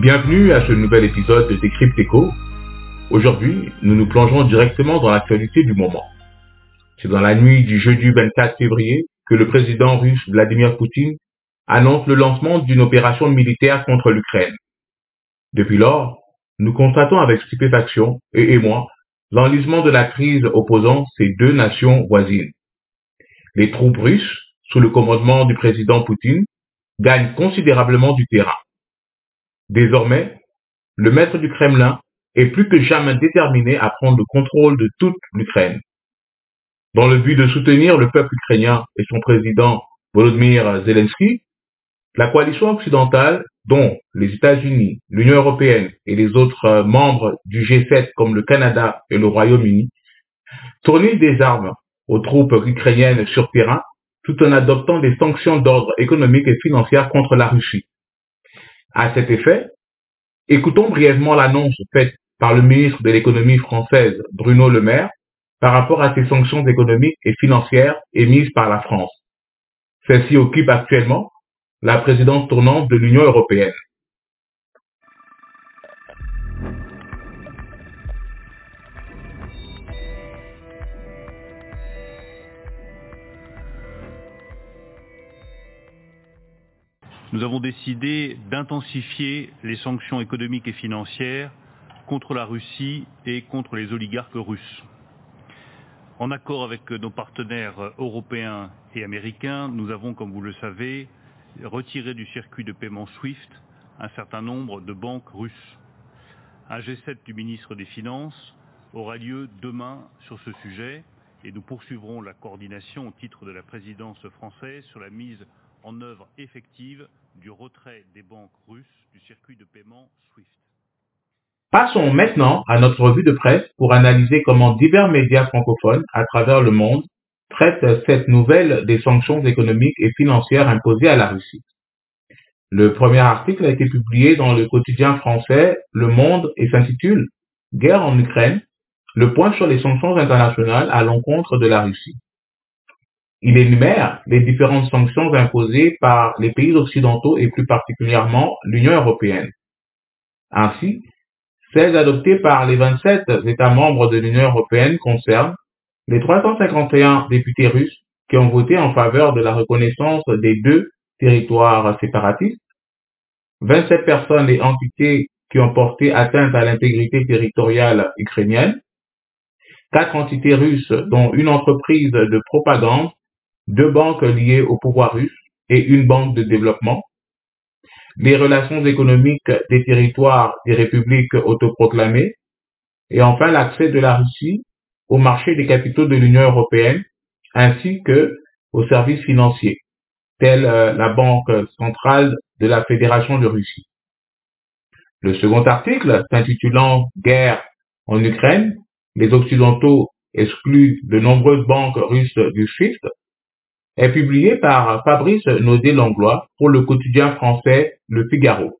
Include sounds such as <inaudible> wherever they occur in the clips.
Bienvenue à ce nouvel épisode de Décrypte Echo. Aujourd'hui, nous nous plongeons directement dans l'actualité du moment. C'est dans la nuit du jeudi 24 février que le président russe Vladimir Poutine annonce le lancement d'une opération militaire contre l'Ukraine. Depuis lors, nous constatons avec stupéfaction et émoi l'enlisement de la crise opposant ces deux nations voisines. Les troupes russes, sous le commandement du président Poutine, gagnent considérablement du terrain. Désormais, le maître du Kremlin est plus que jamais déterminé à prendre le contrôle de toute l'Ukraine. Dans le but de soutenir le peuple ukrainien et son président Volodymyr Zelensky, la coalition occidentale, dont les États-Unis, l'Union européenne et les autres membres du G7 comme le Canada et le Royaume-Uni, tournent des armes aux troupes ukrainiennes sur terrain tout en adoptant des sanctions d'ordre économique et financier contre la Russie. À cet effet, écoutons brièvement l'annonce faite par le ministre de l'économie française Bruno Le Maire par rapport à ces sanctions économiques et financières émises par la France. Celle-ci occupe actuellement la présidence tournante de l'Union européenne. Nous avons décidé d'intensifier les sanctions économiques et financières contre la Russie et contre les oligarques russes. En accord avec nos partenaires européens et américains, nous avons, comme vous le savez, retiré du circuit de paiement SWIFT un certain nombre de banques russes. Un G7 du ministre des Finances aura lieu demain sur ce sujet et nous poursuivrons la coordination au titre de la présidence française sur la mise œuvre effective du retrait des banques russes du circuit de paiement SWIFT. Passons maintenant à notre revue de presse pour analyser comment divers médias francophones à travers le monde traitent cette nouvelle des sanctions économiques et financières imposées à la Russie. Le premier article a été publié dans le quotidien français Le Monde et s'intitule Guerre en Ukraine, le point sur les sanctions internationales à l'encontre de la Russie. Il énumère les différentes sanctions imposées par les pays occidentaux et plus particulièrement l'Union européenne. Ainsi, celles adoptées par les 27 États membres de l'Union européenne concernent les 351 députés russes qui ont voté en faveur de la reconnaissance des deux territoires séparatistes, 27 personnes et entités qui ont porté atteinte à l'intégrité territoriale ukrainienne, quatre entités russes dont une entreprise de propagande deux banques liées au pouvoir russe et une banque de développement, les relations économiques des territoires des républiques autoproclamées, et enfin l'accès de la Russie au marché des capitaux de l'Union européenne, ainsi que aux services financiers, tels euh, la Banque centrale de la Fédération de Russie. Le second article, s'intitulant Guerre en Ukraine, les Occidentaux excluent de nombreuses banques russes du SWIFT, est publié par Fabrice Naudé-Langlois pour le quotidien français Le Figaro.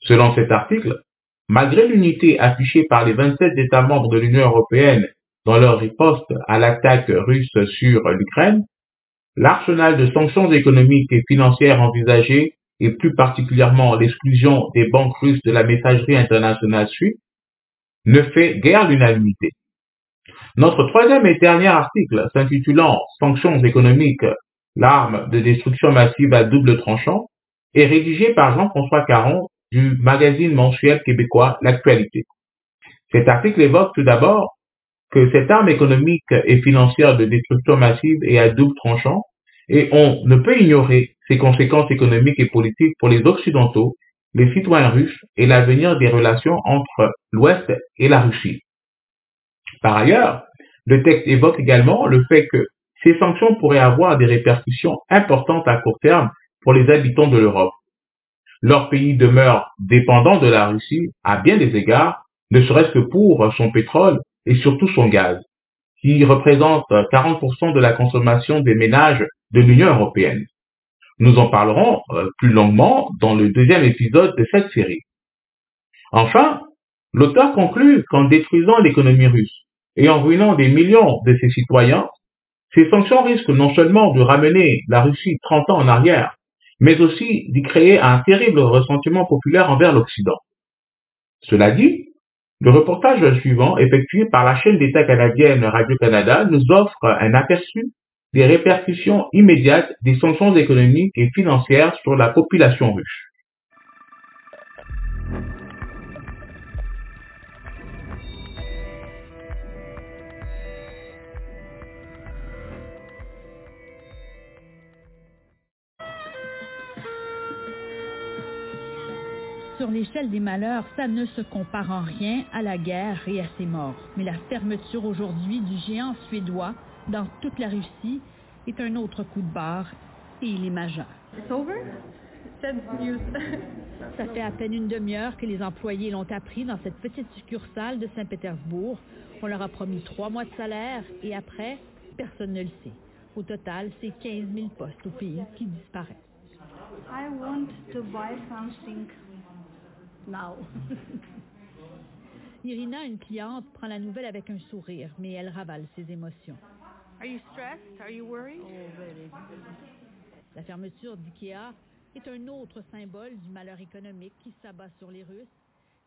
Selon cet article, malgré l'unité affichée par les 27 États membres de l'Union européenne dans leur riposte à l'attaque russe sur l'Ukraine, l'arsenal de sanctions économiques et financières envisagées et plus particulièrement l'exclusion des banques russes de la messagerie internationale SWIFT ne fait guère l'unanimité. Notre troisième et dernier article, s'intitulant Sanctions économiques, l'arme de destruction massive à double tranchant, est rédigé par Jean-François Caron du magazine mensuel québécois L'actualité. Cet article évoque tout d'abord que cette arme économique et financière de destruction massive est à double tranchant et on ne peut ignorer ses conséquences économiques et politiques pour les Occidentaux, les citoyens russes et l'avenir des relations entre l'Ouest et la Russie. Par ailleurs, le texte évoque également le fait que ces sanctions pourraient avoir des répercussions importantes à court terme pour les habitants de l'Europe. Leur pays demeure dépendant de la Russie à bien des égards, ne serait-ce que pour son pétrole et surtout son gaz, qui représente 40% de la consommation des ménages de l'Union européenne. Nous en parlerons euh, plus longuement dans le deuxième épisode de cette série. Enfin, l'auteur conclut qu'en détruisant l'économie russe, et en ruinant des millions de ses citoyens, ces sanctions risquent non seulement de ramener la Russie 30 ans en arrière, mais aussi d'y créer un terrible ressentiment populaire envers l'Occident. Cela dit, le reportage suivant, effectué par la chaîne d'État canadienne Radio-Canada, nous offre un aperçu des répercussions immédiates des sanctions économiques et financières sur la population russe. Sur l'échelle des malheurs, ça ne se compare en rien à la guerre et à ses morts. Mais la fermeture aujourd'hui du géant suédois dans toute la Russie est un autre coup de barre et il est majeur. <laughs> Ça fait à peine une demi-heure que les employés l'ont appris dans cette petite succursale de Saint-Pétersbourg. On leur a promis trois mois de salaire et après, personne ne le sait. Au total, c'est 15 000 postes au pays qui disparaissent. I want to buy something now. <laughs> Irina, une cliente, prend la nouvelle avec un sourire, mais elle ravale ses émotions. Are you stressed? Are you worried? La fermeture d'IKEA est un autre symbole du malheur économique qui s'abat sur les Russes,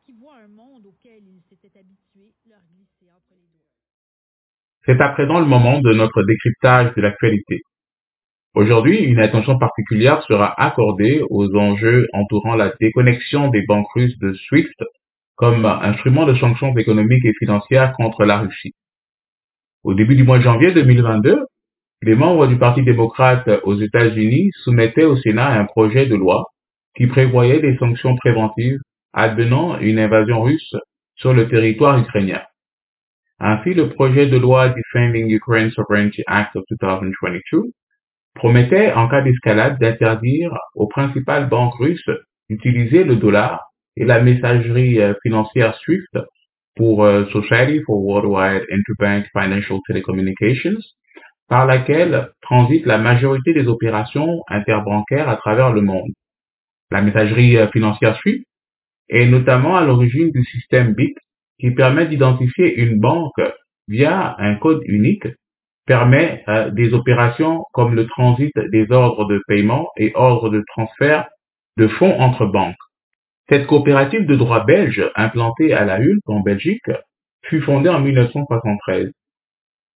qui voient un monde auquel ils s'étaient habitués leur glisser entre les doigts. C'est à présent le moment de notre décryptage de l'actualité. Aujourd'hui, une attention particulière sera accordée aux enjeux entourant la déconnexion des banques russes de SWIFT comme instrument de sanctions économiques et financières contre la Russie. Au début du mois de janvier 2022, les membres du Parti démocrate aux États-Unis soumettaient au Sénat un projet de loi qui prévoyait des sanctions préventives advenant une invasion russe sur le territoire ukrainien. Ainsi, le projet de loi Defending Ukraine Sovereignty Act of 2022 promettait, en cas d'escalade, d'interdire aux principales banques russes d'utiliser le dollar et la messagerie euh, financière SWIFT pour euh, Society for Worldwide Interbank Financial Telecommunications, par laquelle transite la majorité des opérations interbancaires à travers le monde. La messagerie euh, financière SWIFT est notamment à l'origine du système BIT qui permet d'identifier une banque via un code unique permet euh, des opérations comme le transit des ordres de paiement et ordres de transfert de fonds entre banques. Cette coopérative de droit belge, implantée à La Hulpe en Belgique, fut fondée en 1973.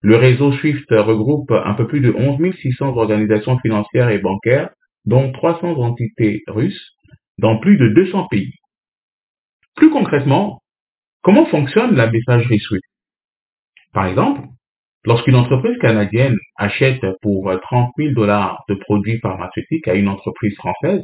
Le réseau SWIFT regroupe un peu plus de 11 600 organisations financières et bancaires, dont 300 entités russes, dans plus de 200 pays. Plus concrètement, comment fonctionne la messagerie SWIFT? Par exemple, lorsqu'une entreprise canadienne achète pour 30 000 dollars de produits pharmaceutiques à une entreprise française,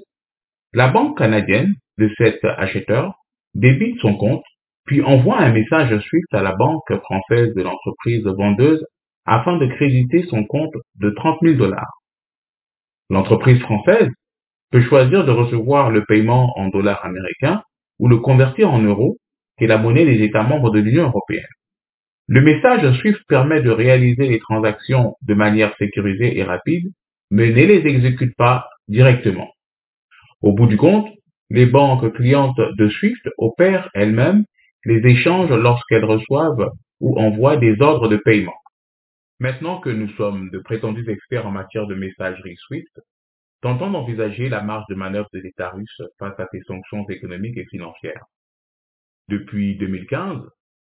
la banque canadienne de cet acheteur débite son compte, puis envoie un message SWIFT à la banque française de l'entreprise vendeuse afin de créditer son compte de 30 000 dollars. L'entreprise française peut choisir de recevoir le paiement en dollars américains ou le convertir en euros, qui est la monnaie des États membres de l'Union européenne. Le message SWIFT permet de réaliser les transactions de manière sécurisée et rapide, mais ne les exécute pas directement. Au bout du compte, les banques clientes de SWIFT opèrent elles-mêmes les échanges lorsqu'elles reçoivent ou envoient des ordres de paiement. Maintenant que nous sommes de prétendus experts en matière de messagerie SWIFT, tentons d'envisager la marge de manœuvre de l'État russe face à ces sanctions économiques et financières. Depuis 2015,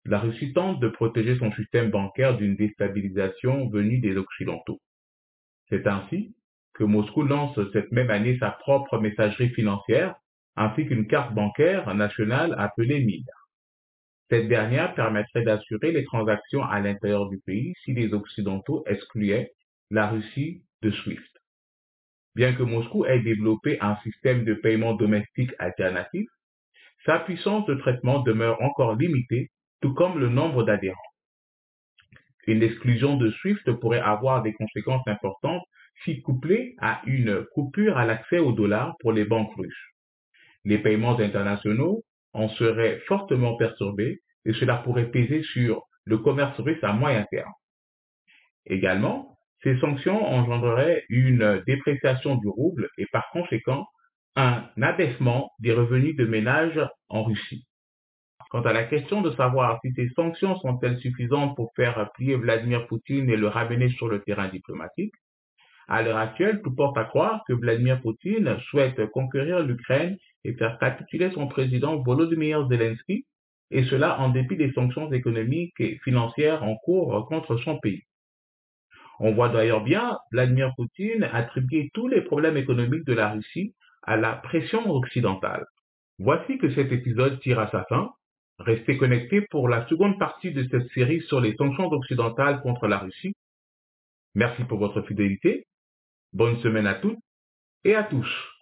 la Russie tente de protéger son système bancaire d'une déstabilisation venue des Occidentaux. C'est ainsi que Moscou lance cette même année sa propre messagerie financière ainsi qu'une carte bancaire nationale appelée MIR. Cette dernière permettrait d'assurer les transactions à l'intérieur du pays si les Occidentaux excluaient la Russie de SWIFT. Bien que Moscou ait développé un système de paiement domestique alternatif, sa puissance de traitement demeure encore limitée, tout comme le nombre d'adhérents. Une exclusion de SWIFT pourrait avoir des conséquences importantes si couplée à une coupure à l'accès au dollar pour les banques russes. Les paiements internationaux en seraient fortement perturbés et cela pourrait peser sur le commerce russe à moyen terme. Également, ces sanctions engendreraient une dépréciation du rouble et par conséquent un abaissement des revenus de ménage en Russie. Quant à la question de savoir si ces sanctions sont-elles suffisantes pour faire plier Vladimir Poutine et le ramener sur le terrain diplomatique, À l'heure actuelle, tout porte à croire que Vladimir Poutine souhaite conquérir l'Ukraine et faire capituler son président Volodymyr Zelensky, et cela en dépit des sanctions économiques et financières en cours contre son pays. On voit d'ailleurs bien Vladimir Poutine attribuer tous les problèmes économiques de la Russie à la pression occidentale. Voici que cet épisode tire à sa fin. Restez connectés pour la seconde partie de cette série sur les sanctions occidentales contre la Russie. Merci pour votre fidélité. Bonne semaine à toutes et à tous.